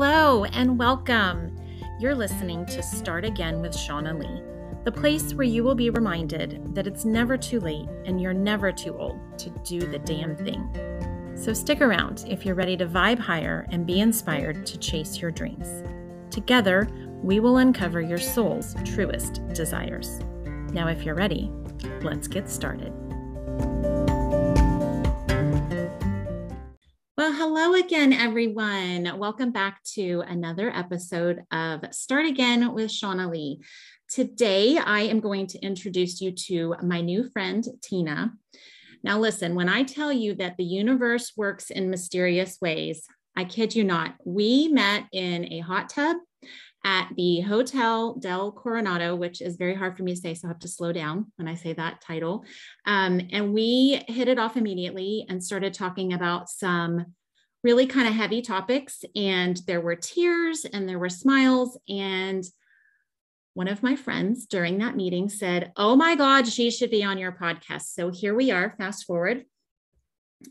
Hello and welcome. You're listening to Start Again with Shaunna Lee, the place where you will be reminded that it's never too late and you're never too old to do the damn thing. So stick around if you're ready to vibe higher and be inspired to chase your dreams. Together, we will uncover your soul's truest desires. Now, if you're ready, let's get started. Well, hello again, everyone. Welcome back to another episode of Start Again with Shaunna Lee. Today, I am going to introduce you to my new friend, Teena. Now, listen, when I tell you that the universe works in mysterious ways, I kid you not, we met in a hot tub at the Hotel del Coronado, which is very hard for me to say, so I have to slow down when I say that title. Um, and we hit it off immediately and started talking about some really kind of heavy topics. And there were tears and there were smiles. And one of my friends during that meeting said, Oh my God, she should be on your podcast. So here we are, fast forward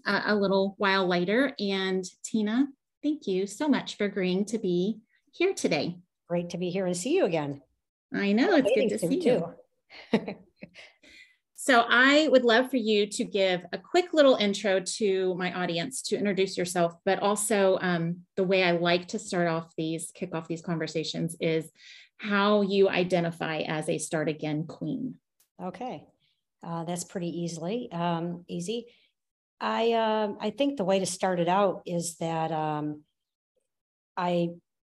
a little while later. And Teena, thank you so much for agreeing to be here today. Great to be here and see you again. I know, it's good to see you. so, I would love for you to give a quick little intro to my audience to introduce yourself, but also um, the way I like to start off these, kick off these conversations is how you identify as a start again queen. Okay, uh, that's pretty easily um, easy. I uh, I think the way to start it out is that um, I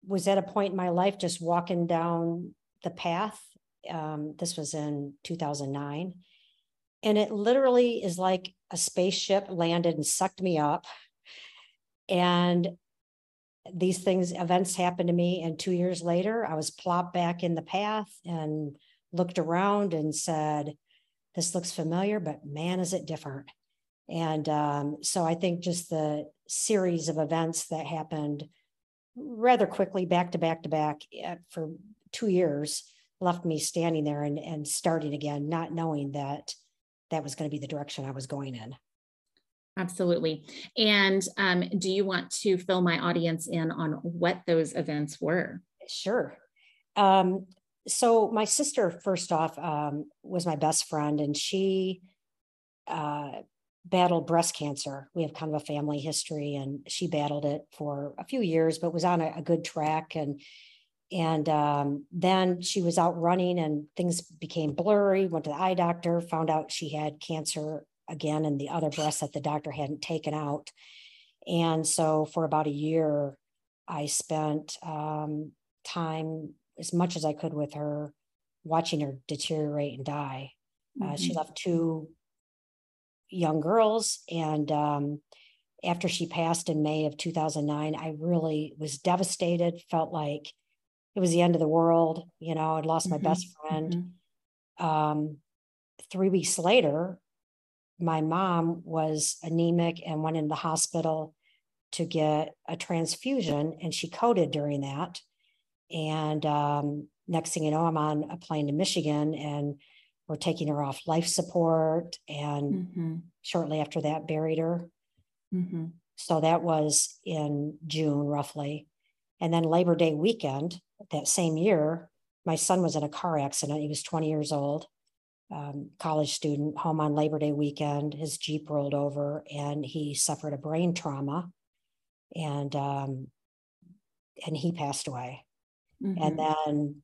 was at a point in my life just walking down the path. Um, this was in 2009, and it literally is like a spaceship landed and sucked me up. And these things events happened to me and two years later i was plopped back in the path and looked around and said this looks familiar but man is it different and um, so i think just the series of events that happened rather quickly back to back to back eh, for two years left me standing there and, and starting again not knowing that that was going to be the direction i was going in Absolutely. And um, do you want to fill my audience in on what those events were? Sure. Um, so, my sister, first off, um, was my best friend, and she uh, battled breast cancer. We have kind of a family history, and she battled it for a few years, but was on a, a good track. And and um, then she was out running, and things became blurry. Went to the eye doctor, found out she had cancer again in the other breast that the doctor hadn't taken out. And so for about a year, I spent um, time as much as I could with her, watching her deteriorate and die. Mm-hmm. Uh, she mm-hmm. left two young girls. And um, after she passed in May of 2009, I really was devastated, felt like it was the end of the world. You know, I'd lost mm-hmm. my best friend. Mm-hmm. Um, three weeks later, my mom was anemic and went into the hospital to get a transfusion, and she coded during that. And um, next thing you know, I'm on a plane to Michigan, and we're taking her off life support. And mm-hmm. shortly after that, buried her. Mm-hmm. So that was in June, roughly. And then Labor Day weekend that same year, my son was in a car accident. He was 20 years old um, college student home on Labor Day weekend. His Jeep rolled over and he suffered a brain trauma and um, and he passed away. Mm-hmm. And then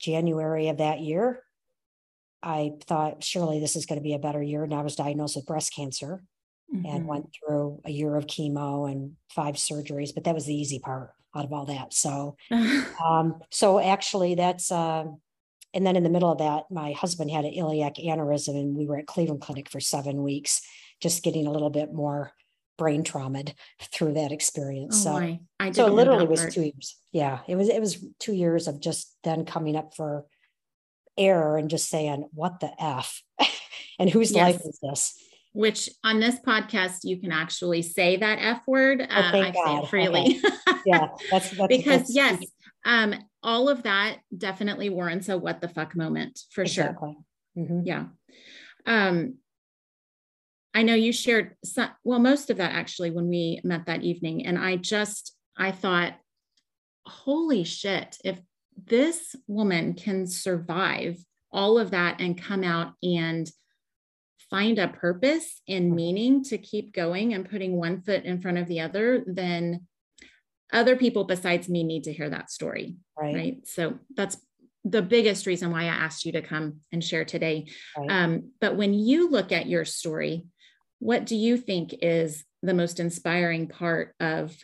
January of that year, I thought surely this is going to be a better year. And I was diagnosed with breast cancer mm-hmm. and went through a year of chemo and five surgeries, but that was the easy part out of all that. So, um, so actually that's, uh, and then in the middle of that, my husband had an iliac aneurysm, and we were at Cleveland Clinic for seven weeks, just getting a little bit more brain trauma through that experience. Oh, so, so it literally was part. two years. Yeah, it was it was two years of just then coming up for air and just saying, "What the f?" and whose yes. life is this? Which on this podcast you can actually say that f word. Oh, uh, I God. say it freely. Okay. yeah, that's, that's because that's, yes, um, all of that definitely warrants a what the fuck moment for exactly. sure. Mm-hmm. Yeah. Um, I know you shared some, well, most of that actually when we met that evening. And I just, I thought holy shit, if this woman can survive all of that and come out and find a purpose and meaning to keep going and putting one foot in front of the other, then other people besides me need to hear that story. Right. right? So that's the biggest reason why I asked you to come and share today. Right. Um, but when you look at your story, what do you think is the most inspiring part of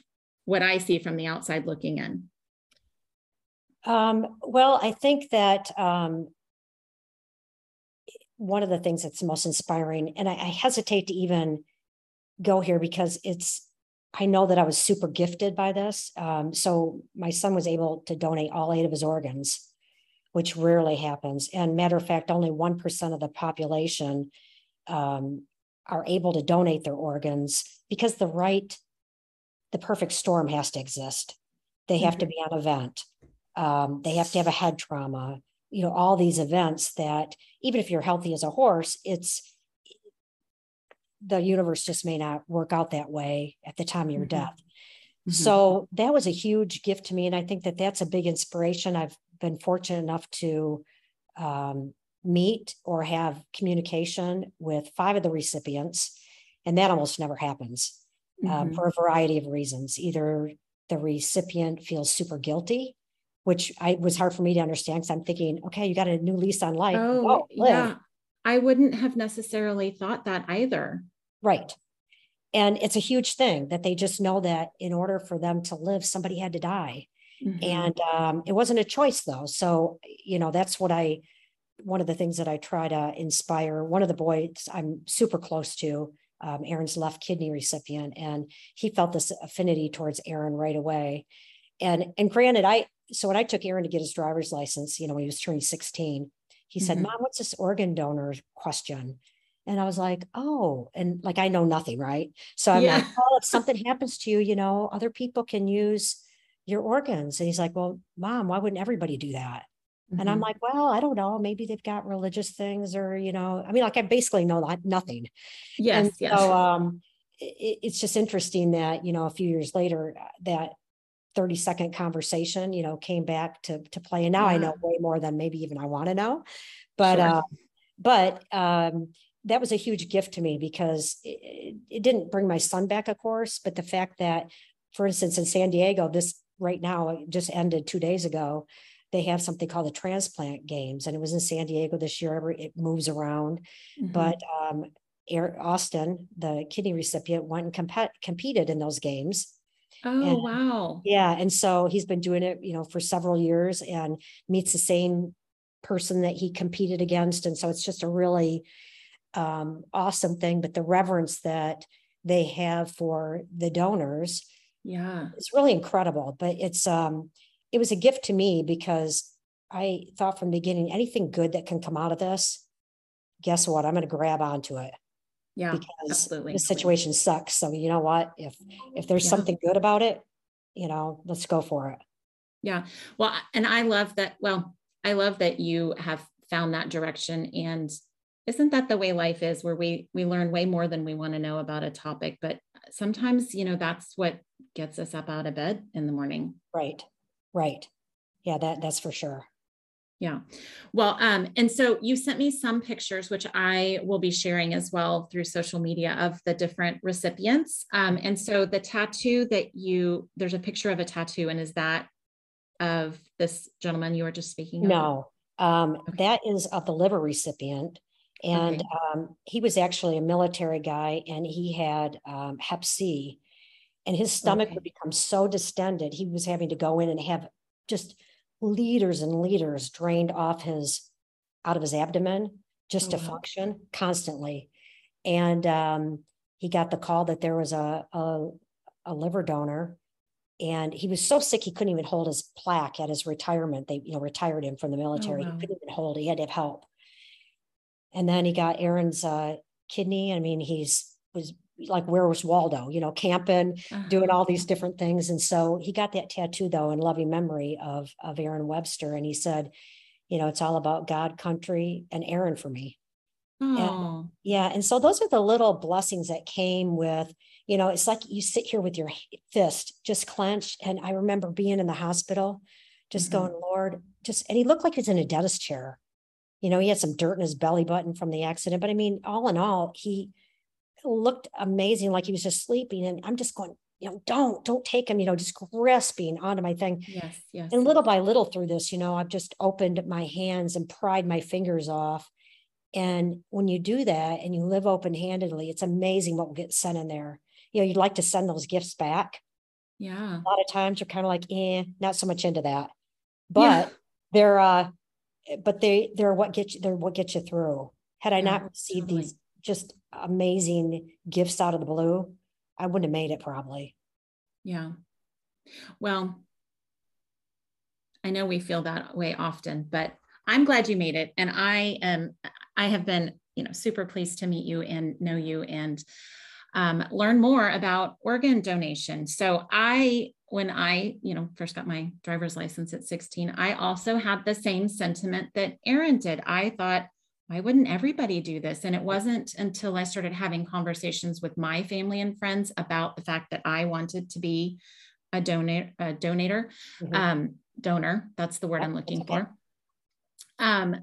what I see from the outside looking in? Um, well, I think that um, one of the things that's most inspiring, and I, I hesitate to even go here because it's I know that I was super gifted by this. Um, so my son was able to donate all eight of his organs, which rarely happens. And matter of fact, only 1% of the population um, are able to donate their organs because the right, the perfect storm has to exist. They have mm-hmm. to be on event. Um, they have to have a head trauma, you know, all these events that even if you're healthy as a horse, it's the universe just may not work out that way at the time of your mm-hmm. death. Mm-hmm. So that was a huge gift to me. And I think that that's a big inspiration. I've been fortunate enough to um, meet or have communication with five of the recipients, and that almost never happens um, mm-hmm. um, for a variety of reasons. Either the recipient feels super guilty, which I was hard for me to understand because I'm thinking, okay, you got a new lease on life. Oh, yeah. I wouldn't have necessarily thought that either. Right. And it's a huge thing that they just know that in order for them to live, somebody had to die. Mm-hmm. And um, it wasn't a choice, though. So, you know, that's what I, one of the things that I try to inspire. One of the boys I'm super close to, um, Aaron's left kidney recipient, and he felt this affinity towards Aaron right away. And and granted, I so when I took Aaron to get his driver's license, you know, when he was turning 16, he mm-hmm. said, Mom, what's this organ donor question? And I was like, oh, and like I know nothing, right? So I'm yeah. like, oh, if something happens to you, you know, other people can use your organs. And he's like, well, mom, why wouldn't everybody do that? Mm-hmm. And I'm mm-hmm. like, well, I don't know. Maybe they've got religious things or, you know, I mean, like I basically know that nothing. Yes. And yes. So um, it, it's just interesting that, you know, a few years later, uh, that 30 second conversation, you know, came back to, to play. And now yeah. I know way more than maybe even I want to know. But, sure. uh, but um, that was a huge gift to me because it, it didn't bring my son back, of course, but the fact that, for instance, in San Diego, this right now just ended two days ago. They have something called the transplant games, and it was in San Diego this year. Every it moves around, mm-hmm. but um, Austin, the kidney recipient, went and comp- competed in those games. Oh and, wow! Yeah, and so he's been doing it, you know, for several years, and meets the same person that he competed against, and so it's just a really um, awesome thing, but the reverence that they have for the donors, yeah, it's really incredible. But it's um, it was a gift to me because I thought from the beginning, anything good that can come out of this, guess what? I'm going to grab onto it. Yeah, because absolutely. the situation sucks. So you know what? If if there's yeah. something good about it, you know, let's go for it. Yeah. Well, and I love that. Well, I love that you have found that direction and isn't that the way life is where we we learn way more than we want to know about a topic but sometimes you know that's what gets us up out of bed in the morning right right yeah that that's for sure yeah well um and so you sent me some pictures which i will be sharing as well through social media of the different recipients um and so the tattoo that you there's a picture of a tattoo and is that of this gentleman you were just speaking of no um okay. that is of the liver recipient and okay. um, he was actually a military guy and he had um, hep C. And his stomach okay. would become so distended, he was having to go in and have just liters and liters drained off his out of his abdomen just oh, to wow. function constantly. And um, he got the call that there was a, a, a liver donor and he was so sick he couldn't even hold his plaque at his retirement. They, you know, retired him from the military. Oh, wow. He couldn't even hold. He had to have help and then he got Aaron's uh, kidney. I mean, he's was like where was Waldo? You know, camping, uh-huh. doing all these different things. And so he got that tattoo though in loving memory of of Aaron Webster. And he said, you know, it's all about God, country, and Aaron for me. And, yeah. And so those are the little blessings that came with You know, it's like you sit here with your fist just clenched. And I remember being in the hospital, just mm-hmm. going, Lord, just, and he looked like he's in a dentist chair. You know, he had some dirt in his belly button from the accident. But I mean, all in all, he looked amazing, like he was just sleeping. And I'm just going, you know, don't, don't take him, you know, just grasping onto my thing. Yes, yes. And little by little through this, you know, I've just opened my hands and pried my fingers off. And when you do that and you live open handedly, it's amazing what will get sent in there. You know, you'd like to send those gifts back. Yeah. A lot of times you're kind of like, eh, not so much into that. But yeah. they're uh but they they're what get you they're what get you through. Had I yeah, not received totally. these just amazing gifts out of the blue, I wouldn't have made it probably. Yeah. Well, I know we feel that way often, but I'm glad you made it. And I am, I have been, you know, super pleased to meet you and know you and um, learn more about organ donation. So I, when I, you know, first got my driver's license at 16, I also had the same sentiment that Aaron did. I thought, why wouldn't everybody do this? And it wasn't until I started having conversations with my family and friends about the fact that I wanted to be a donor, a donator, mm-hmm. um, donor. That's the word I'm looking okay. for. Um,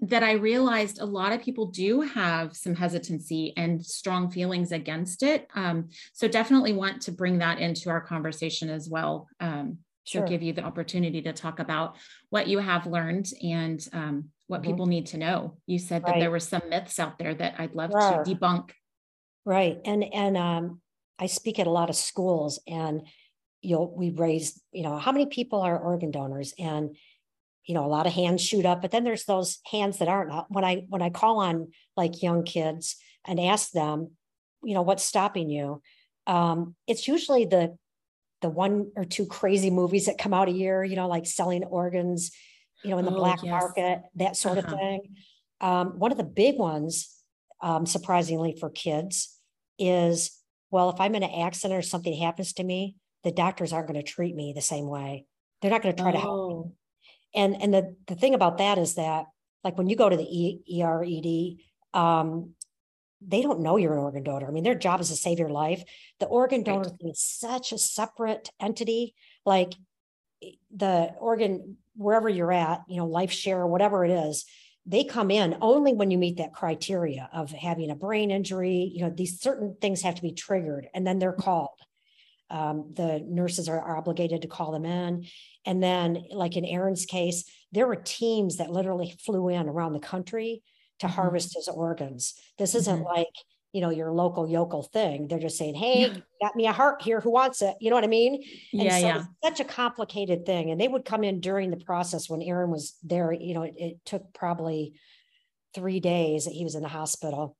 that I realized a lot of people do have some hesitancy and strong feelings against it. Um, so definitely want to bring that into our conversation as well. Um, sure. To give you the opportunity to talk about what you have learned and um, what mm-hmm. people need to know. You said right. that there were some myths out there that I'd love to debunk. Right. And and um, I speak at a lot of schools and you'll we raise, you know, how many people are organ donors? And you know, a lot of hands shoot up, but then there's those hands that aren't. When I when I call on like young kids and ask them, you know, what's stopping you? Um, it's usually the the one or two crazy movies that come out a year, you know, like selling organs, you know, in the oh, black yes. market, that sort uh-huh. of thing. Um, one of the big ones, um, surprisingly for kids, is well, if I'm in an accident or something happens to me, the doctors aren't going to treat me the same way. They're not going to try oh. to help me. Oh. And and the the thing about that is that like when you go to the e, ERED, um, they don't know you're an organ donor. I mean, their job is to save your life. The organ donor right. is such a separate entity. Like the organ wherever you're at, you know, life share, whatever it is, they come in only when you meet that criteria of having a brain injury. You know, these certain things have to be triggered and then they're called. Um, the nurses are, are, obligated to call them in. And then, like in Aaron's case, there were teams that literally flew in around the country to mm-hmm. harvest his organs. This isn't mm-hmm. like, you know, your local yokel thing. They're just saying, hey, yeah. got me a heart here. Who wants it? You know what I mean? And yeah, so yeah. such a complicated thing. And they would come in during the process when Aaron was there. You know, it, it took probably three days that he was in the hospital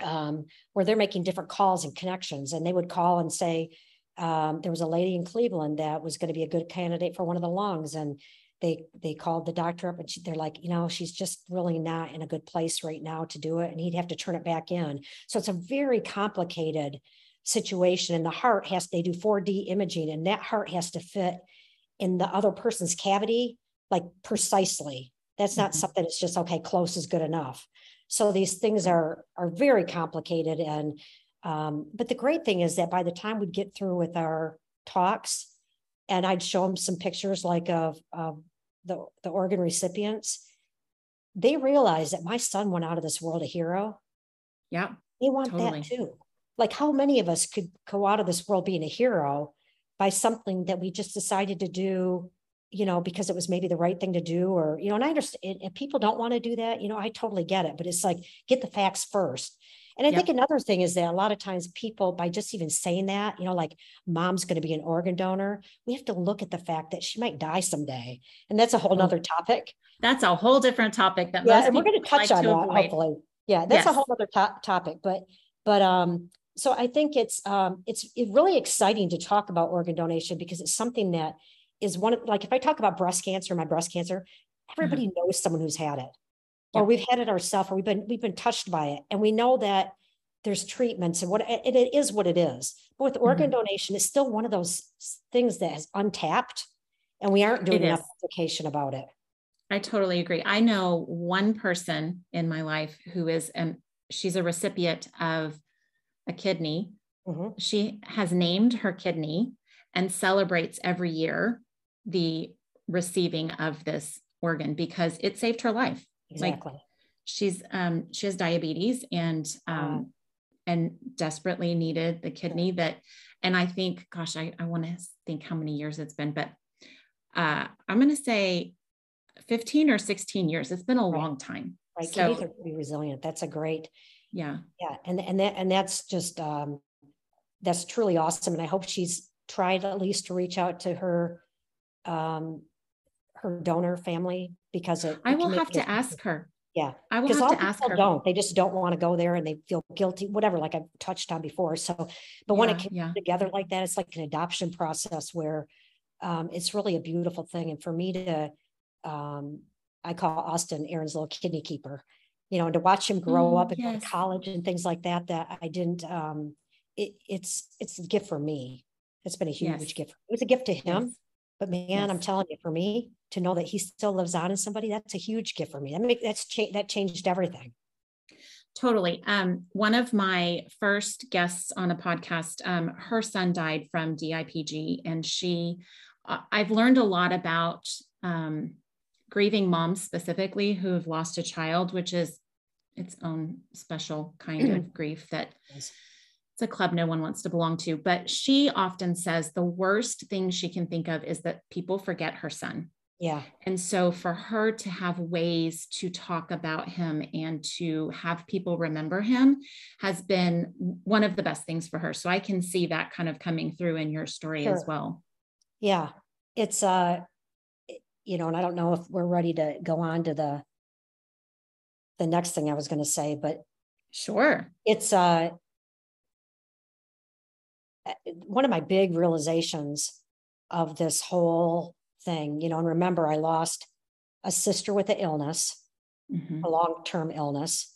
um, where they're making different calls and connections. And they would call and say, um, there was a lady in Cleveland that was going to be a good candidate for one of the lungs. And they they called the doctor up and she, they're like, you know, she's just really not in a good place right now to do it, and he'd have to turn it back in. So it's a very complicated situation. And the heart has they do 4D imaging, and that heart has to fit in the other person's cavity like precisely. That's not mm-hmm. something that's just okay, close is good enough. So these things are are very complicated. And um, but the great thing is that by the time we'd get through with our talks, and I'd show them some pictures like of, of the, the organ recipients, they realized that my son went out of this world a hero. Yeah. They want totally. that too. Like how many of us could go out of this world being a hero by something that we just decided to do, you know, because it was maybe the right thing to do, or, you know, and I understand if people don't want to do that, you know, I totally get it, but it's like get the facts first. And I yep. think another thing is that a lot of times people, by just even saying that, you know, like mom's going to be an organ donor, we have to look at the fact that she might die someday. And that's a whole nother topic. That's a whole different topic that yeah, and we're going to touch like on that avoid. hopefully. Yeah, that's yes. a whole other to- topic. But but um, so I think it's um it's really exciting to talk about organ donation because it's something that is one of like if I talk about breast cancer, my breast cancer, everybody mm-hmm. knows someone who's had it or we've had it ourselves or we've been we've been touched by it and we know that there's treatments and what it, it is what it is but with organ mm-hmm. donation it's still one of those things that is untapped and we aren't doing it enough is. education about it i totally agree i know one person in my life who is and she's a recipient of a kidney mm-hmm. she has named her kidney and celebrates every year the receiving of this organ because it saved her life. Exactly. Like she's um she has diabetes and um and desperately needed the kidney that and I think gosh I I want to think how many years it's been but uh I'm going to say 15 or 16 years. It's been a right. long time. Right. So, Kidneys are pretty resilient. That's a great. Yeah. Yeah. And, and that, and that's just, um, that's truly awesome. And I hope she's tried at least to reach out to her, um, her donor family because it, I will have to ask her. Yeah. I will have to ask her. Don't, they just don't want to go there and they feel guilty, whatever, like I've touched on before. So, but yeah, when it comes yeah. together like that, it's like an adoption process where, um, it's really a beautiful thing. And for me to, um, I call Austin Aaron's little kidney keeper, you know, and to watch him grow mm, up and yes. go to college and things like that, that I didn't, um, it, it's, it's a gift for me. It's been a huge yes. gift. It was a gift to him, yes. But man, yes. I'm telling you, for me to know that he still lives on in somebody, that's a huge gift for me. That make that's cha- that changed everything. Totally. Um, one of my first guests on a podcast, um, her son died from DIPG, and she, uh, I've learned a lot about um, grieving moms specifically who have lost a child, which is its own special kind of grief that it's a club no one wants to belong to. But she often says the worst thing she can think of is that people forget her son. Yeah. And so for her to have ways to talk about him and to have people remember him has been one of the best things for her. So I can see that kind of coming through in your story sure. as well. Yeah. It's uh you know, and I don't know if we're ready to go on to the the next thing I was going to say, but sure. It's uh one of my big realizations of this whole thing, you know, and remember I lost a sister with an illness, mm-hmm. a long-term illness,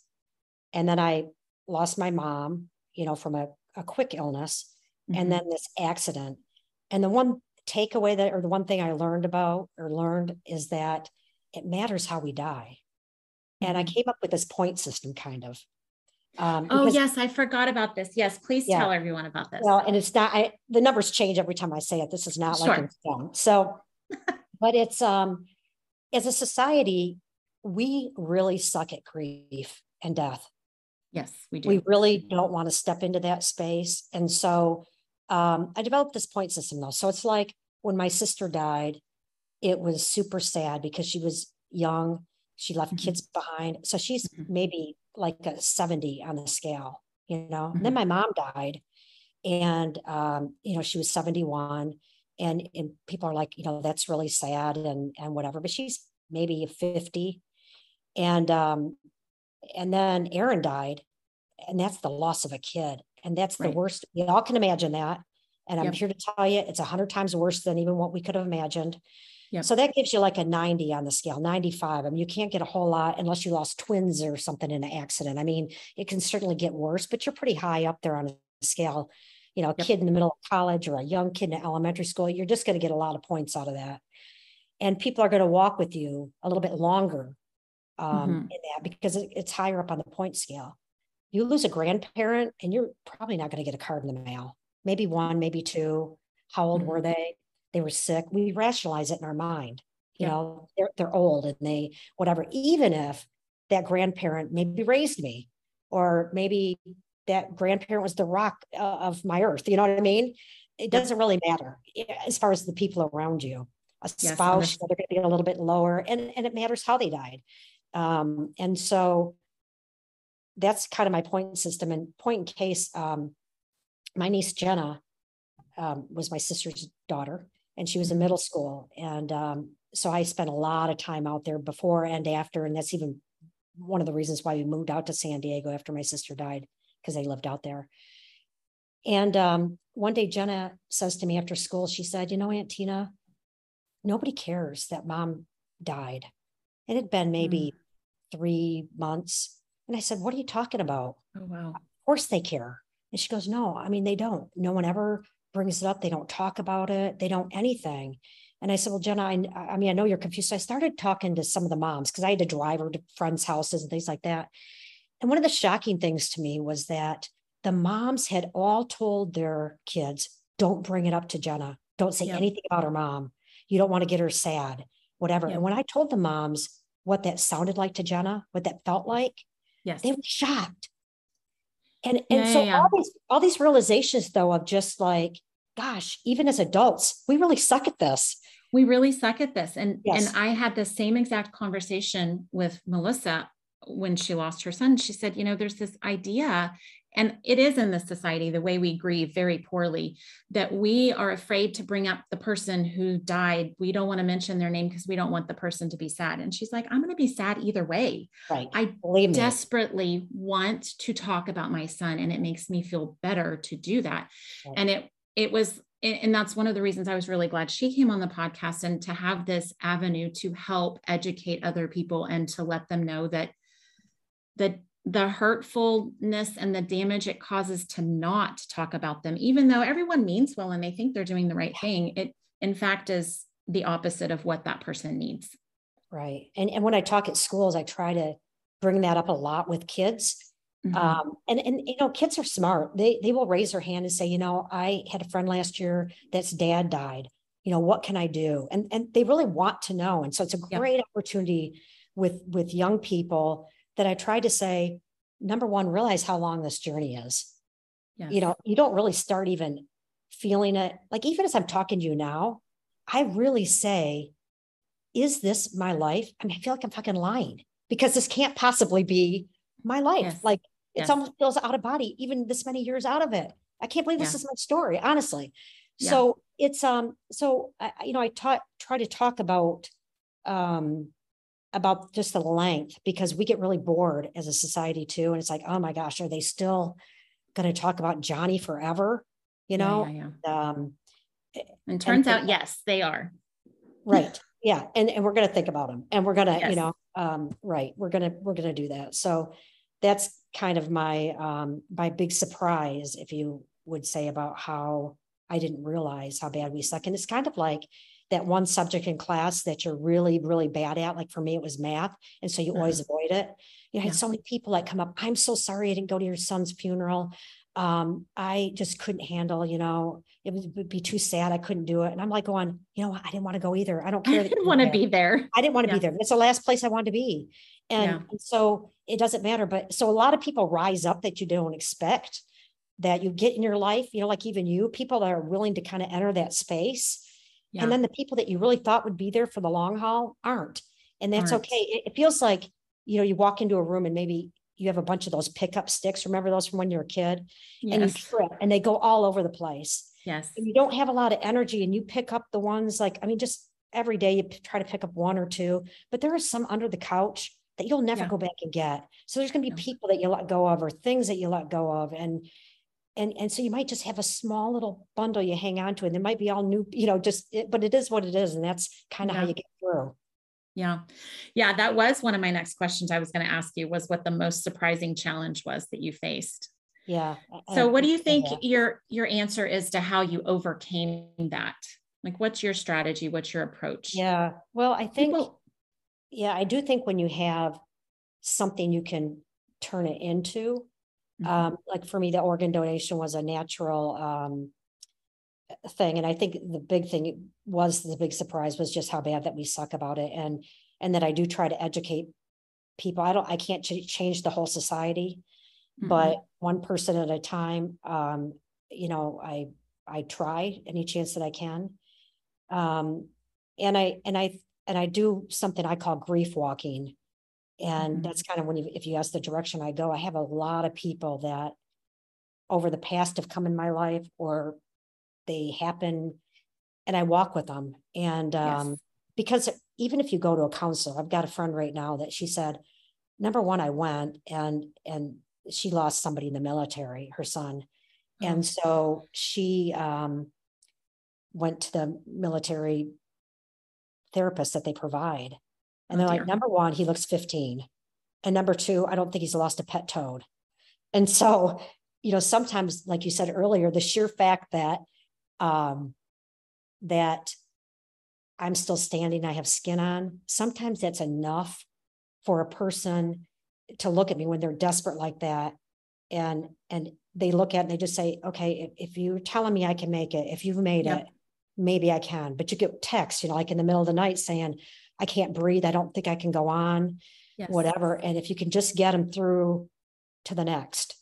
and then I lost my mom, you know, from a, a quick illness, mm-hmm. and then this accident. And the one takeaway that, or the one thing I learned about or learned is that it matters how we die. And I mm-hmm. came up with this point system kind of. Um, oh yes, I forgot about this. Yes, please yeah. tell everyone about this. Well, and it's not. I, the numbers change every time I say it. This is not sure. like stone. So, but it's um, as a society, we really suck at grief and death. Yes, we do. We really don't want to step into that space, and so um, I developed this point system though. So it's like when my sister died, it was super sad because she was young. She left mm-hmm. kids behind. So she's mm-hmm. maybe like a 70 on the scale, you know. Mm-hmm. then my mom died and um, you know, she was 71. And, and people are like, you know, that's really sad and and whatever, but she's maybe 50. And um, and then Aaron died, and that's the loss of a kid and that's right. the worst. You all can imagine that. And I'm yep. here to tell you, it's a hundred times worse than even what we could have imagined. Yep. So that gives you like a 90 on the scale, 95. I mean, you can't get a whole lot unless you lost twins or something in an accident. I mean, it can certainly get worse, but you're pretty high up there on a scale. You know, a yep. kid in the middle of college or a young kid in elementary school, you're just going to get a lot of points out of that. And people are going to walk with you a little bit longer um, mm-hmm. in that because it's higher up on the point scale you lose a grandparent and you're probably not going to get a card in the mail. Maybe one, maybe two. How old mm-hmm. were they? They were sick. We rationalize it in our mind. You yeah. know, they're, they're old and they, whatever, even if that grandparent maybe raised me or maybe that grandparent was the rock uh, of my earth. You know what I mean? It doesn't really matter as far as the people around you. A yes, spouse, they're going to be a little bit lower, and, and it matters how they died. Um, and so that's kind of my point system. And point in case, um, my niece Jenna um, was my sister's daughter, and she was in middle school. And um, so I spent a lot of time out there before and after. And that's even one of the reasons why we moved out to San Diego after my sister died, because they lived out there. And um, one day, Jenna says to me after school, she said, You know, Aunt Teena, nobody cares that mom died. It had been maybe mm. three months and I said, What are you talking about? Oh, wow. Of course they care. And she goes, No, I mean, they don't. No one ever brings it up. They don't talk about it. They don't anything. And I said, Well, Jenna, I, I mean, I know you're confused. So I started talking to some of the moms because I had to drive her to friends' houses and things like that. And one of the shocking things to me was that the moms had all told their kids, don't bring it up to Jenna. Don't say Yep. anything about her mom. You don't want to get her sad, whatever. Yep. And when I told the moms what that sounded like to Jenna, what that felt like, Yes. they were shocked. And and Yeah, so yeah, all these all these realizations though of just like, gosh, even as adults, we really suck at this. we really suck at this and Yes. and i had the same exact conversation with melissa when she lost her son she said you know there's this idea and it is in this society the way we grieve very poorly that we are afraid to bring up the person who died we don't want to mention their name because we don't want the person to be sad and she's like i'm going to be sad either way Right. i Believe me. desperately want to talk about my son and it makes me feel better to do that Right. and it it was and that's one of the reasons i was really glad she came on the podcast and to have this avenue to help educate other people and to let them know that the the hurtfulness and the damage it causes to not talk about them even though everyone means well and they think they're doing the right thing it in fact is the opposite of what that person needs Right. And and when I talk at schools, I try to bring that up a lot with kids. Mhm. Um, and and you know, kids are smart. They they will raise their hand and say, you know, I had a friend last year that's dad died. You know, what can I do? And and they really want to know. And so it's a Yep. great opportunity with with young people that I try to say, number one, realize how long this journey is. Yes. You know, you don't really start even feeling it. Like even as I'm talking to you now, I really say, is this my life? I mean, I feel like I'm fucking lying because this can't possibly be my life. Yes. Like Yes. it's almost feels out of body, even this many years out of it. I can't believe this is my story, honestly. Yeah. So it's um, so I, I- you know, I taught try to talk about um about just the length because we get really bored as a society too. And it's like, oh my gosh, are they still gonna talk about Johnny forever? You know? yeah, yeah. Um, and turns and- out yes they are right yeah and and we're going to think about them and we're going to Yes. you know um right we're going to we're going to do that so that's kind of my um my big surprise if you would say about how i didn't realize how bad we suck and it's kind of like that one subject in class that you're really really bad at like for me it was math and so you always avoid it you know, I had Yeah. so many people that come up i'm so sorry i didn't go to your son's funeral um i just couldn't handle you know it would, be too sad i couldn't do it and i'm like going you know i didn't want to go either i don't i care that didn't want to be there I didn't want to Yeah. be there. It's the last place I wanted to be. And, Yeah. and so it doesn't matter. But so a lot of people rise up that you don't expect that you get in your life, you know, like even you, people that are willing to kind of enter that space. Yeah And then the people that you really thought would be there for the long haul aren't. And that's Aren't. okay. It, it feels like, you know, you walk into a room and maybe you have a bunch of those pickup sticks. Remember those from when you were a kid? Yes. And you trip and they go all over the place yes and you don't have a lot of energy and you pick up the ones like, I mean, just every day you p- try to pick up one or two, but there is some under the couch that you'll never Yeah. go back and get. So there's going to be No. people that you let go of or things that you let go of. And, and, and so you might just have a small little bundle you hang on to, and it might be all new, you know, just, it, but it is what it is. And that's kind of how you get through. Yeah. Yeah. That was one of my next questions I was going to ask you was what the most surprising challenge was that you faced. Yeah. So what do you think that. your your answer is to how you overcame that? Like what's your strategy? What's your approach? Yeah. Well, I think, People, yeah, I do think when you have something you can turn it into. Um, like for me, the organ donation was a natural, um, thing. And I think the big thing was the big surprise was just how bad that we suck about it. And, and that I do try to educate people. I don't, I can't ch- change the whole society, Mhm. but one person at a time, um, you know, I, I try any chance that I can. Um, and I, and I, and I do something I call grief walking. And Mhm. that's kind of when you, if you ask the direction I go, I have a lot of people that over the past have come in my life or they happen and I walk with them. And, um, Yes. because even if you go to a counselor, I've got a friend right now that she said, number one, I went and, and she lost somebody in the military, her son. Oh, And so she um, went to the military therapist that they provide. And Oh, they're like, number one, he looks 15. And number two, I don't think he's lost a pet toad. And so, you know, sometimes, like you said earlier, the sheer fact that um, that I'm still standing, I have skin on, sometimes that's enough for a person to look at me when they're desperate like that and and they look at and they just say, okay, if, if you're telling me I can make it, if you've made Yep. it, maybe I can. But you get texts, you know, like in the middle of the night saying, I can't breathe. I don't think I can go on, Yes. whatever. And if you can just get them through to the next,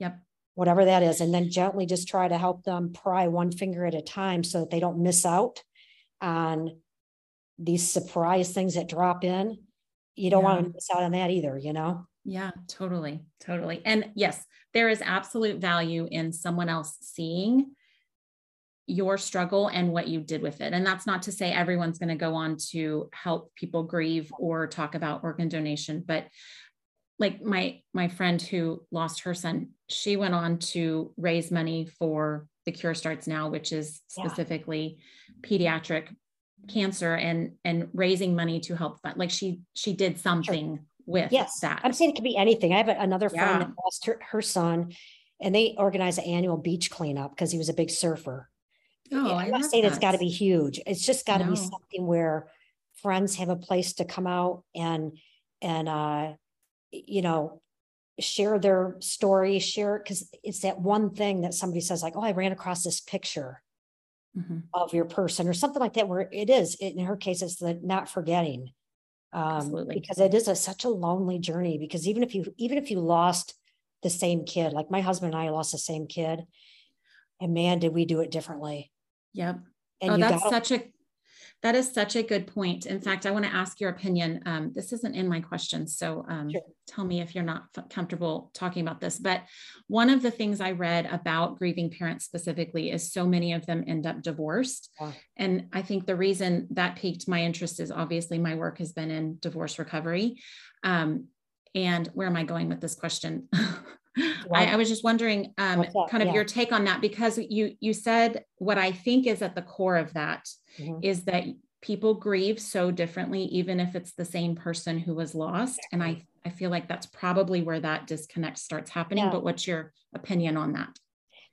Yep. whatever that is, and then gently just try to help them pry one finger at a time so that they don't miss out on these surprise things that drop in. You don't want to miss out on that either, you know? Yeah, totally. Totally. And yes, there is absolute value in someone else seeing your struggle and what you did with it. And that's not to say everyone's going to go on to help people grieve or talk about organ donation, but like my my friend who lost her son, she went on to raise money for the Cure Starts Now, which is Yeah. specifically pediatric cancer and and raising money to help fund. Like she she did something with Yes, that. I'm saying it could be anything. I have a- another friend Yeah. that lost her, her son and they organized an annual beach cleanup because he was a big surfer. Oh, I I'm not saying it's got to be huge. It's just got to No. be something where friends have a place to come out and, and, uh, you know, share their story, share, because it's that one thing that somebody says like, oh, I ran across this picture Mhm. of your person or something like that, where it is, in her case, it's the not forgetting. Um, Absolutely. because it is a, such a lonely journey, because even if you, even if you lost the same kid, like my husband and I lost the same kid, and man, did we do it differently. Yep. And oh, you that's got, such a that is such a good point. In fact, I want to ask your opinion. Um, this isn't in my question, so um, Sure. tell me if you're not f- comfortable talking about this. But one of the things I read about grieving parents specifically is so many of them end up divorced, Yeah. and I think the reason that piqued my interest is obviously my work has been in divorce recovery. Um, and where am I going with this question? I, I was just wondering um, kind of Yeah. your take on that because you you said what I think is at the core of that Mhm. is that people grieve so differently even if it's the same person who was lost and i i feel like that's probably where that disconnect starts happening Yeah. but what's your opinion on that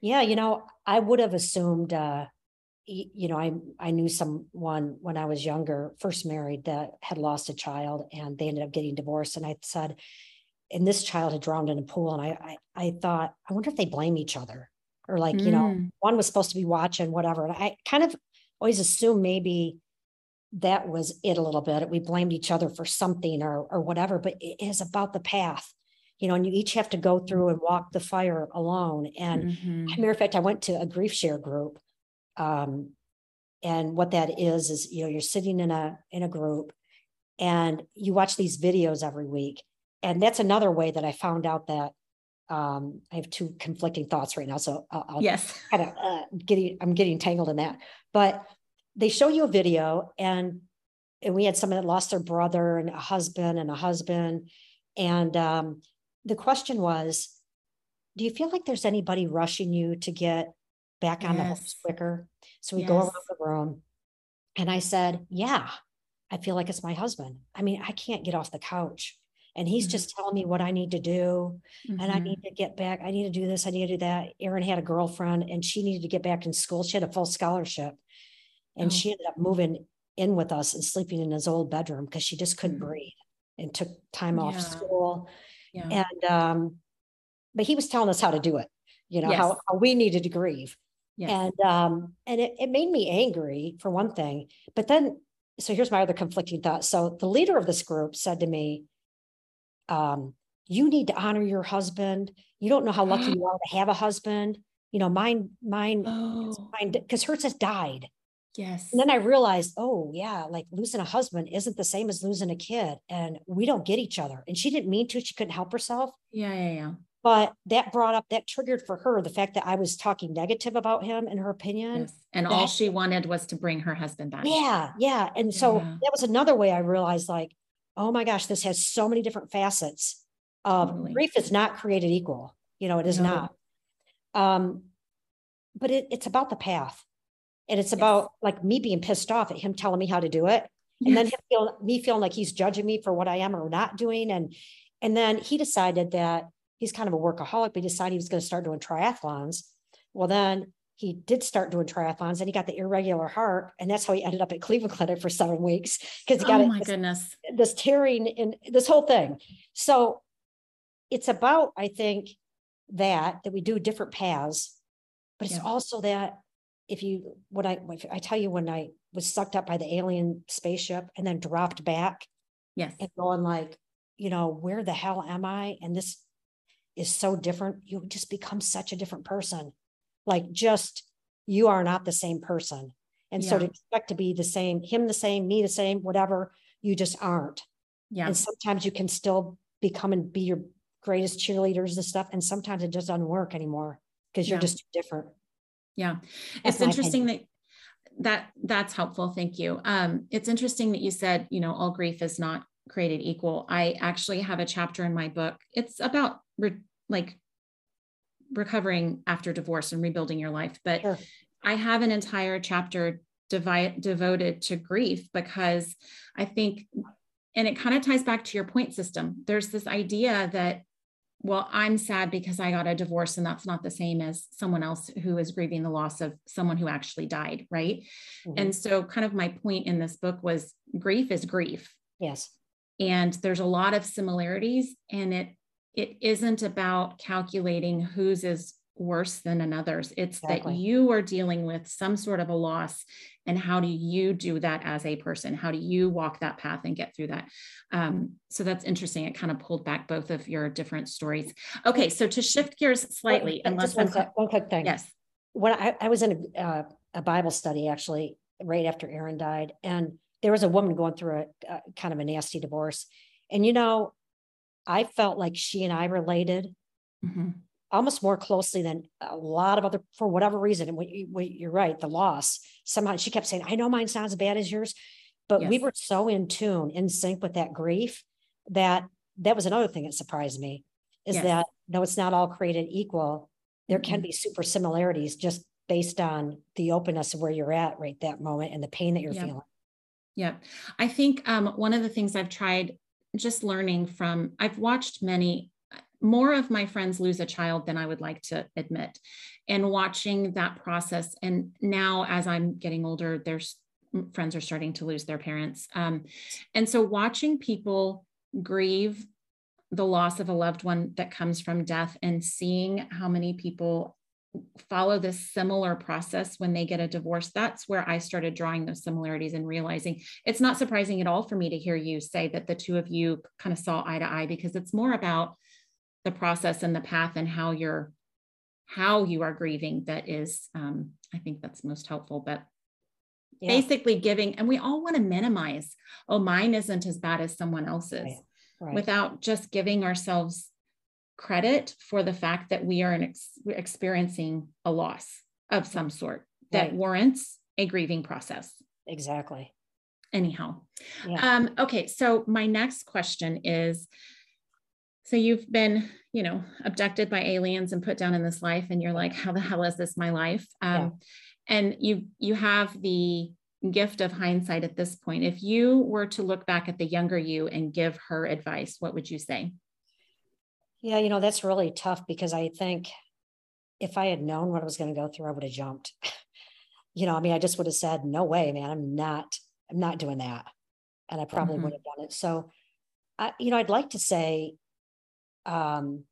Yeah, you know, I would have assumed, uh, you know, I, I knew someone when I was younger, first married, that had lost a child and they ended up getting divorced. And I said, and this child had drowned in a pool. And I, I, I thought, I wonder if they blame each other or like, you know, Mm, one was supposed to be watching, whatever. And I kind of always assumed maybe that was it a little bit. We blamed each other for something or, or whatever, but it is about the path, you know, and you each have to go through and walk the fire alone. And mhm. Matter of fact, I went to a grief share group. Um, and what that is, is, you know, you're sitting in a, in a group and you watch these videos every week. And that's another way that I found out that, um, I have two conflicting thoughts right now. So I'll, I'll yes kind of, uh, getting, I'm getting tangled in that, but they show you a video and, and we had someone that lost their brother and a husband and a husband. And, um, the question was, do you feel like there's anybody rushing you to get back on the horse quicker? So we go around the room and I said, yeah, I feel like it's my husband. I mean, I can't get off the couch and he's Mhm. just telling me what I need to do. And I need to get back. I need to do this. I need to do that. Aaron had a girlfriend and she needed to get back in school. She had a full scholarship. And Oh. she ended up moving in with us and sleeping in his old bedroom because she just couldn't Mhm. breathe and took time off school. yeah And um, but he was telling us how to do it, you know, how, how we needed to grieve. yes. And um, and it, it made me angry for one thing. But then so here's my other conflicting thought. So the leader of this group said to me, um, you need to honor your husband. You don't know how lucky you are to have a husband. You know, mine, mine, oh mine, because hers has died. yes And then I realized, oh yeah, like losing a husband isn't the same as losing a kid. And we don't get each other. And she didn't mean to, she couldn't help herself. yeah yeah yeah But that brought up, that triggered for her the fact that I was talking negative about him in her opinion. yes and all she wanted was to bring her husband back Yeah, yeah. And so Yeah. that was another way I realized like, oh my gosh, this has so many different facets of Totally. grief is not created equal. You know, it is No. not. Um, but it, it's about the path. And it's Yes. about like me being pissed off at him telling me how to do it. And then him feel, me feeling like he's judging me for what I am or not doing. And and then he decided that he's kind of a workaholic, but he decided he was going to start doing triathlons. Well, then he did start doing triathlons and he got the irregular heart. And that's how he ended up at Cleveland Clinic for seven weeks because he got oh my this, goodness this tearing in this whole thing. So it's about, I think, that that we do different paths, but it's Yeah. also that if you when I if I tell you when I was sucked up by the alien spaceship and then dropped back Yes. and going like, you know, where the hell am I? And this is so different. You just become such a different person. Like just you are not the same person. And so to expect to be the same, him the same, me the same, whatever, you just aren't. Yeah. And sometimes you can still become and be your greatest cheerleaders and stuff. And sometimes it just doesn't work anymore because you're Yeah. just too different. Yeah. That's It's interesting that that that's helpful. Thank you. Um, it's interesting that you said, you know, all grief is not created equal. I actually have a chapter in my book. It's about re- like recovering after divorce and rebuilding your life, but Sure. I have an entire chapter devi- devoted to grief because I think, and it kind of ties back to your point system. There's this idea that, well, I'm sad because I got a divorce, and that's not the same as someone else who is grieving the loss of someone who actually died, right? Mhm. And so, kind of my point in this book was grief is grief yes. and there's a lot of similarities and it it isn't about calculating whose is worse than another's. It's Exactly. that you are dealing with some sort of a loss and how do you do that as a person? How do you walk that path and get through that? Um, so that's interesting. It kind of pulled back both of your different stories. Okay so to shift gears slightly Well, unless just one, quick- one quick thing. yes. When I, I was in a, uh, a Bible study actually right after Aaron died, and there was a woman going through a, a kind of a nasty divorce, and you know, I felt like she and I related Mhm. almost more closely than a lot of other for whatever reason. And what you, what you're right, the loss. Somehow she kept saying, "I know mine sounds as bad as yours," but we were so in tune, in sync with that grief that that was another thing that surprised me is Yes. that though it's not all created equal, there can Mhm. be super similarities just based on the openness of where you're at right that moment and the pain that you're Yeah. feeling. Yeah. I think um, one of the things I've tried just learning from, I've watched many more of my friends lose a child than I would like to admit. And watching that process. And now, as I'm getting older, there's friends are starting to lose their parents. Um, and so, watching people grieve the loss of a loved one that comes from death and seeing how many people follow this similar process when they get a divorce that's where i started drawing those similarities and realizing it's not surprising at all for me to hear you say that the two of you kind of saw eye to eye because it's more about the process and the path and how you're how you are grieving that is um, i think that's most helpful but Yeah. basically giving and we all want to minimize oh mine isn't as bad as someone else's Right. Right. without just giving ourselves credit for the fact that we are an ex- experiencing a loss of some sort that Right. warrants a grieving process. exactly. Anyhow, Yeah. um, okay. So my next question is: So you've been, you know, abducted by aliens and put down in this life, and you're like, "How the hell is this my life?" Um, And you you have the gift of hindsight at this point. If you were to look back at the younger you and give her advice, what would you say? Yeah, you know, that's really tough because I think if I had known what I was going to go through, I would have jumped. you know, I mean, I just would have said, no way, man, I'm not, I'm not doing that. And I probably Mhm. would have done it. So, I, you know, I'd like to say, um,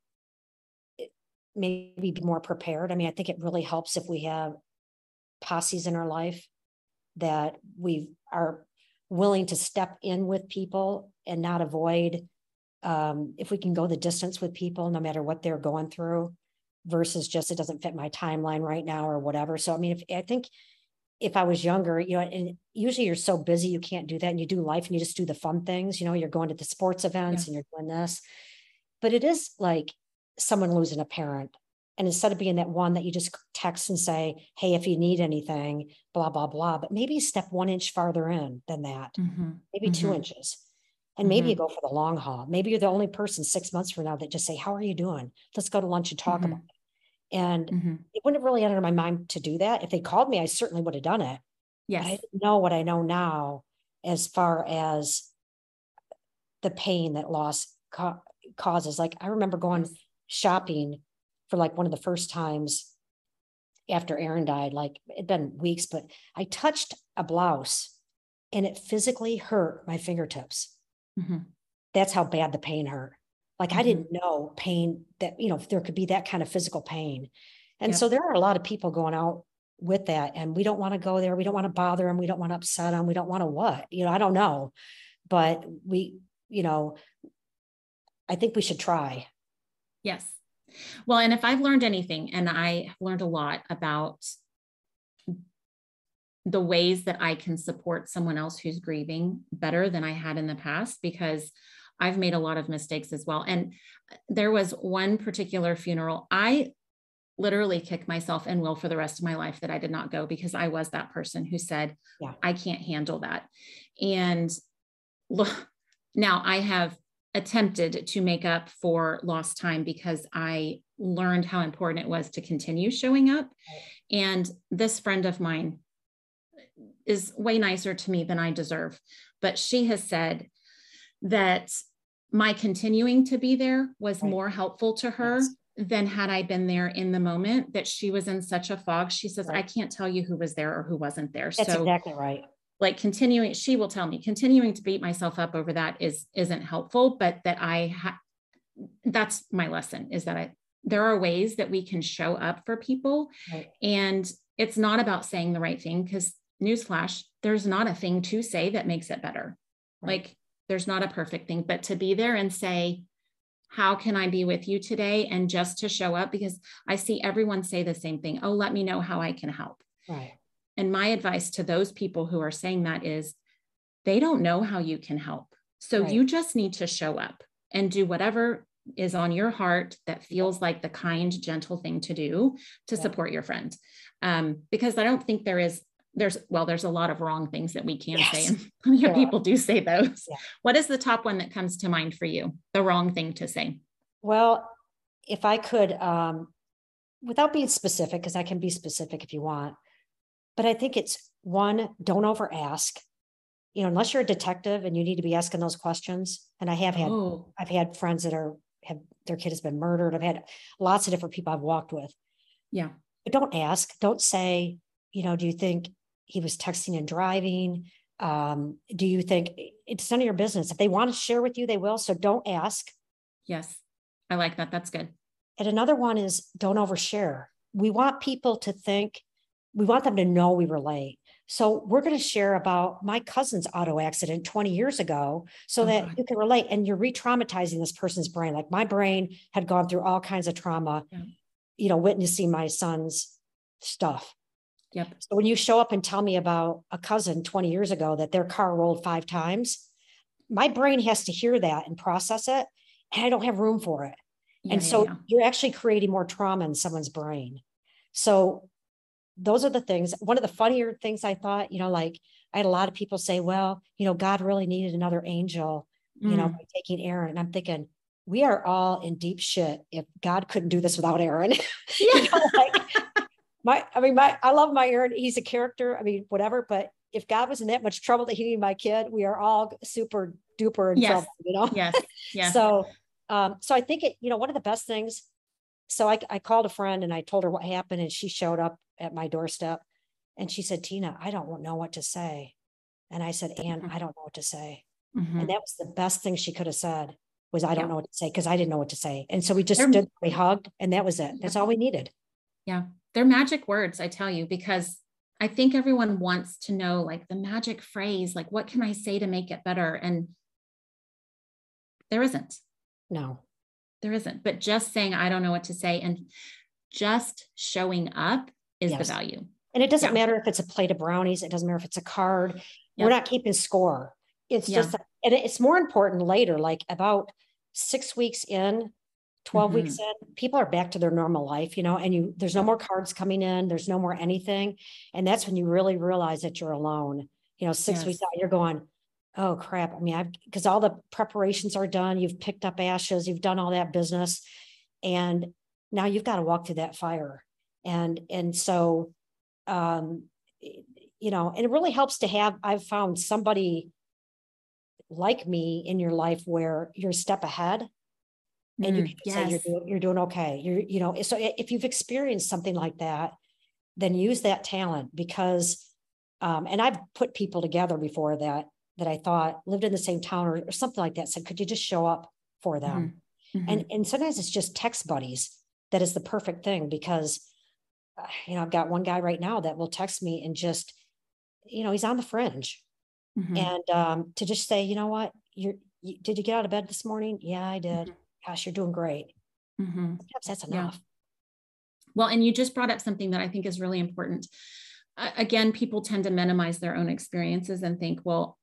maybe be more prepared. I mean, I think it really helps if we have posses in our life that we are willing to step in with people and not avoid um, if we can go the distance with people, no matter what they're going through, versus just it doesn't fit my timeline right now or whatever. So, I mean, if I think if I was younger, you know, and usually you're so busy, you can't do that. And you do life and you just do the fun things, you know, you're going to the sports events and you're doing this. But it is like someone losing a parent. And instead of being that one that you just text and say, hey, if you need anything, blah, blah, blah, but maybe step one inch farther in than that, Mhm. maybe two Mhm. inches. And maybe you go for the long haul. Maybe you're the only person six months from now that just say, How are you doing? Let's go to lunch and talk Mhm. about it. And Mhm. it wouldn't have really entered my mind to do that. If they called me, I certainly would have done it. But I didn't know what I know now as far as the pain that loss ca- causes. Like I remember going Yes. shopping for like one of the first times after Aaron died, like it'd been weeks, but I touched a blouse and it physically hurt my fingertips. Mhm. That's how bad the pain hurt. Like mm-hmm. I didn't know pain that, you know, there could be that kind of physical pain. And yep. so there are a lot of people going out with that and we don't want to go there. We don't want to bother them. We don't want to upset them. We don't want to what, you know, I don't know, but we, you know, I think we should try. Yes. Well, and if I've learned anything, and I have learned a lot about the ways that I can support someone else who's grieving better than I had in the past, because I've made a lot of mistakes as well. And there was one particular funeral, I literally kick myself and will for the rest of my life that I did not go because I was that person who said, yeah. I can't handle that. And look, now I have attempted to make up for lost time because I learned how important it was to continue showing up. And this friend of mine is way nicer to me than I deserve. But she has said that my continuing to be there was right. more helpful to her yes. than had I been there in the moment that she was in such a fog. She says, right. I can't tell you who was there or who wasn't there. That's so exactly right like continuing she will tell me continuing to beat myself up over that is isn't helpful but that i ha- that's my lesson is that i there are ways that we can show up for people right. and it's not about saying the right thing because newsflash there's not a thing to say that makes it better right. like there's not a perfect thing but to be there and say how can i be with you today and just to show up because i see everyone say the same thing oh let me know how i can help right and my advice to those people who are saying that is they don't know how you can help. So right. you just need to show up and do whatever is on your heart that feels like the kind, gentle thing to do to yeah. support your friend. Um, because I don't think there is, there's, well, there's a lot of wrong things that we can yes. say, and plenty of people do say those. Yeah. What is the top one that comes to mind for you? The wrong thing to say? Well, if I could, um, without being specific, because I can be specific if you want, but I think it's one, don't over ask. You know, unless you're a detective and you need to be asking those questions. And I have had, oh. I've had friends that are have their kid has been murdered. I've had lots of different people I've walked with. Yeah. But don't ask. Don't say, you know, do you think he was texting and driving? Um, do you think it's none of your business? If they want to share with you, they will. So don't ask. Yes. I like that. That's good. And another one is don't overshare. We want people to think we want them to know we relate. So we're going to share about my cousin's auto accident 20 years ago so oh, that God. you can relate and you're re-traumatizing this person's brain. Like my brain had gone through all kinds of trauma, yeah. you know, witnessing my son's stuff. Yep. So when you show up and tell me about a cousin 20 years ago that their car rolled five times, my brain has to hear that and process it. And I don't have room for it. Yeah, and so yeah, you're actually creating more trauma in someone's brain. So those are the things. One of the funnier things I thought, you know, like I had a lot of people say, well, you know, God really needed another angel, you mm. know, by taking Aaron. And I'm thinking, we are all in deep shit if God couldn't do this without Aaron. you know, like my, I mean, my, I love my Aaron. He's a character. I mean, whatever. But if God was in that much trouble that he needed my kid, we are all super duper in yes. trouble, you know? Yes. Yeah. so, um, so I think it, you know, one of the best things. So I, I called a friend and I told her what happened, and she showed up at my doorstep. And she said, Teena, I don't know what to say. And I said, Anne, mm-hmm. I don't know what to say. Mm-hmm. And that was the best thing she could have said was, I don't know what to say because I didn't know what to say. And so we just They're, stood, we hugged, and that was it. That's all we needed. Yeah. They're magic words, I tell you, because I think everyone wants to know like the magic phrase, like what can I say to make it better? And there isn't. No, there isn't. But just saying, I don't know what to say and just showing up is yes. the value. And it doesn't yeah. matter if it's a plate of brownies, it doesn't matter if it's a card. We're not keeping score. It's yeah. just, and it's more important later, like about six weeks in, 12 mm-hmm. weeks in, people are back to their normal life, you know, and you, there's no more cards coming in, there's no more anything. And that's when you really realize that you're alone. You know, six yes. weeks out, you're going, oh crap. I mean, I've, because all the preparations are done, you've picked up ashes, you've done all that business. And now you've got to walk through that fire and and so um you know and it really helps to have i've found somebody like me in your life where you're a step ahead and mm, you can yes. say you're doing, you're doing okay you're you know so if you've experienced something like that then use that talent because um, and i've put people together before that that i thought lived in the same town or, or something like that said could you just show up for them mm. Mm-hmm. And and sometimes it's just text buddies that is the perfect thing because uh, you know, I've got one guy right now that will text me and just, you know, he's on the fringe. Mm-hmm. And um, to just say, you know what, you're, you, did you get out of bed this morning? Yeah, I did. Mm-hmm. Gosh, you're doing great. Mm-hmm. that's enough. Yeah. Well, and you just brought up something that I think is really important. Uh, again, people tend to minimize their own experiences and think, well,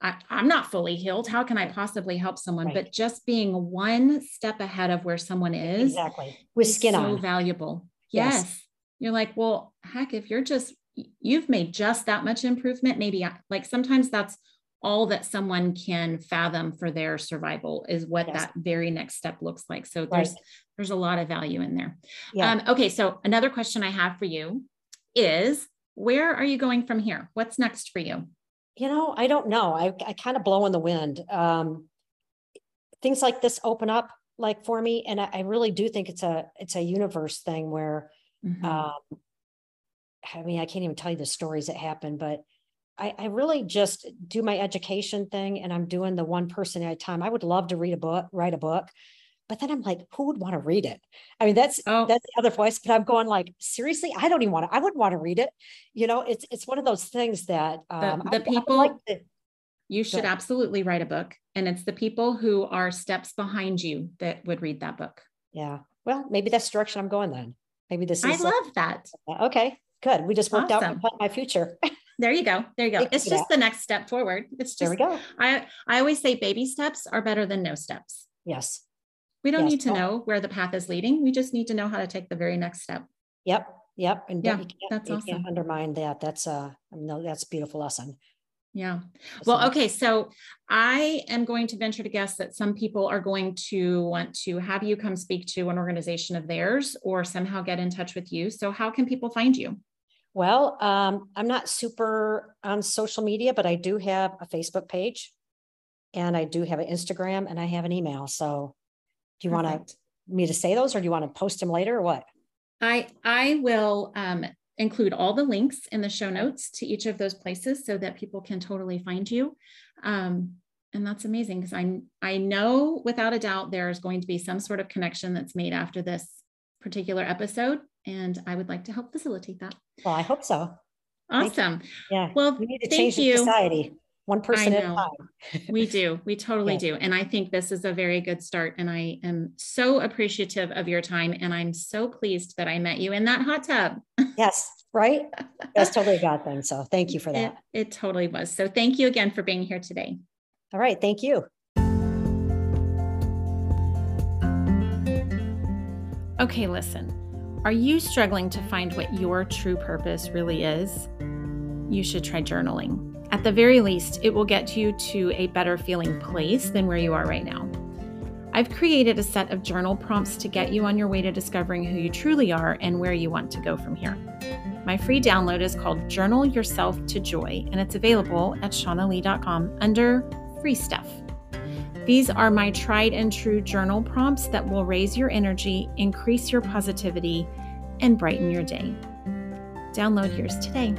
I, am not fully healed. How can I possibly help someone? Right. But just being one step ahead of where someone is exactly with skin so on valuable. Yes. yes. You're like, well, heck, if you're just you've made just that much improvement, maybe like sometimes that's all that someone can fathom for their survival is what yes. that very next step looks like. So there's right. there's a lot of value in there. Yeah. Um, okay, so another question I have for you is where are you going from here? What's next for you? You know, I don't know. I, I kind of blow in the wind. Um, things like this open up like for me, and I, I really do think it's a it's a universe thing where, mm-hmm. um, I mean, I can't even tell you the stories that happen, but I, I really just do my education thing, and I'm doing the one person at a time. I would love to read a book, write a book, but then I'm like, who would want to read it? I mean, that's oh. that's the other voice. But I'm going like, seriously, I don't even want to. I wouldn't want to read it. You know, it's it's one of those things that um, the, the I, people. I like you should absolutely write a book, and it's the people who are steps behind you that would read that book. Yeah. Well, maybe that's the direction I'm going then. Maybe this is. I love that. Okay, good. We just worked awesome. out my future. there you go. There you go. It's just the next step forward. It's just. There we go. I I always say baby steps are better than no steps. Yes. We don't yes. need to know where the path is leading. We just need to know how to take the very next step. Yep. Yep. And yeah, that's you awesome. can't undermine that. That's a, mean, that's a beautiful lesson. Yeah. Well, okay. So I am going to venture to guess that some people are going to want to have you come speak to an organization of theirs or somehow get in touch with you. So, how can people find you? Well, um, I'm not super on social media, but I do have a Facebook page and I do have an Instagram and I have an email. So do you want to me to say those or do you want to post them later or what? I I will um, include all the links in the show notes to each of those places so that people can totally find you. Um, and that's amazing because I I know without a doubt there is going to be some sort of connection that's made after this particular episode, and I would like to help facilitate that. Well, I hope so. Awesome. Yeah. Well, we need to change you. society one person at a time. we do. We totally yeah. do. And I think this is a very good start. And I am so appreciative of your time. And I'm so pleased that I met you in that hot tub. yes, right? That's totally a God thing. So thank you for that. It, it totally was. So thank you again for being here today. All right. Thank you. Okay, listen. Are you struggling to find what your true purpose really is? You should try journaling. At the very least, it will get you to a better feeling place than where you are right now. I've created a set of journal prompts to get you on your way to discovering who you truly are and where you want to go from here. My free download is called Journal Yourself to Joy, and it's available at shaunnalee.com under free stuff. These are my tried and true journal prompts that will raise your energy, increase your positivity, and brighten your day. Download yours today.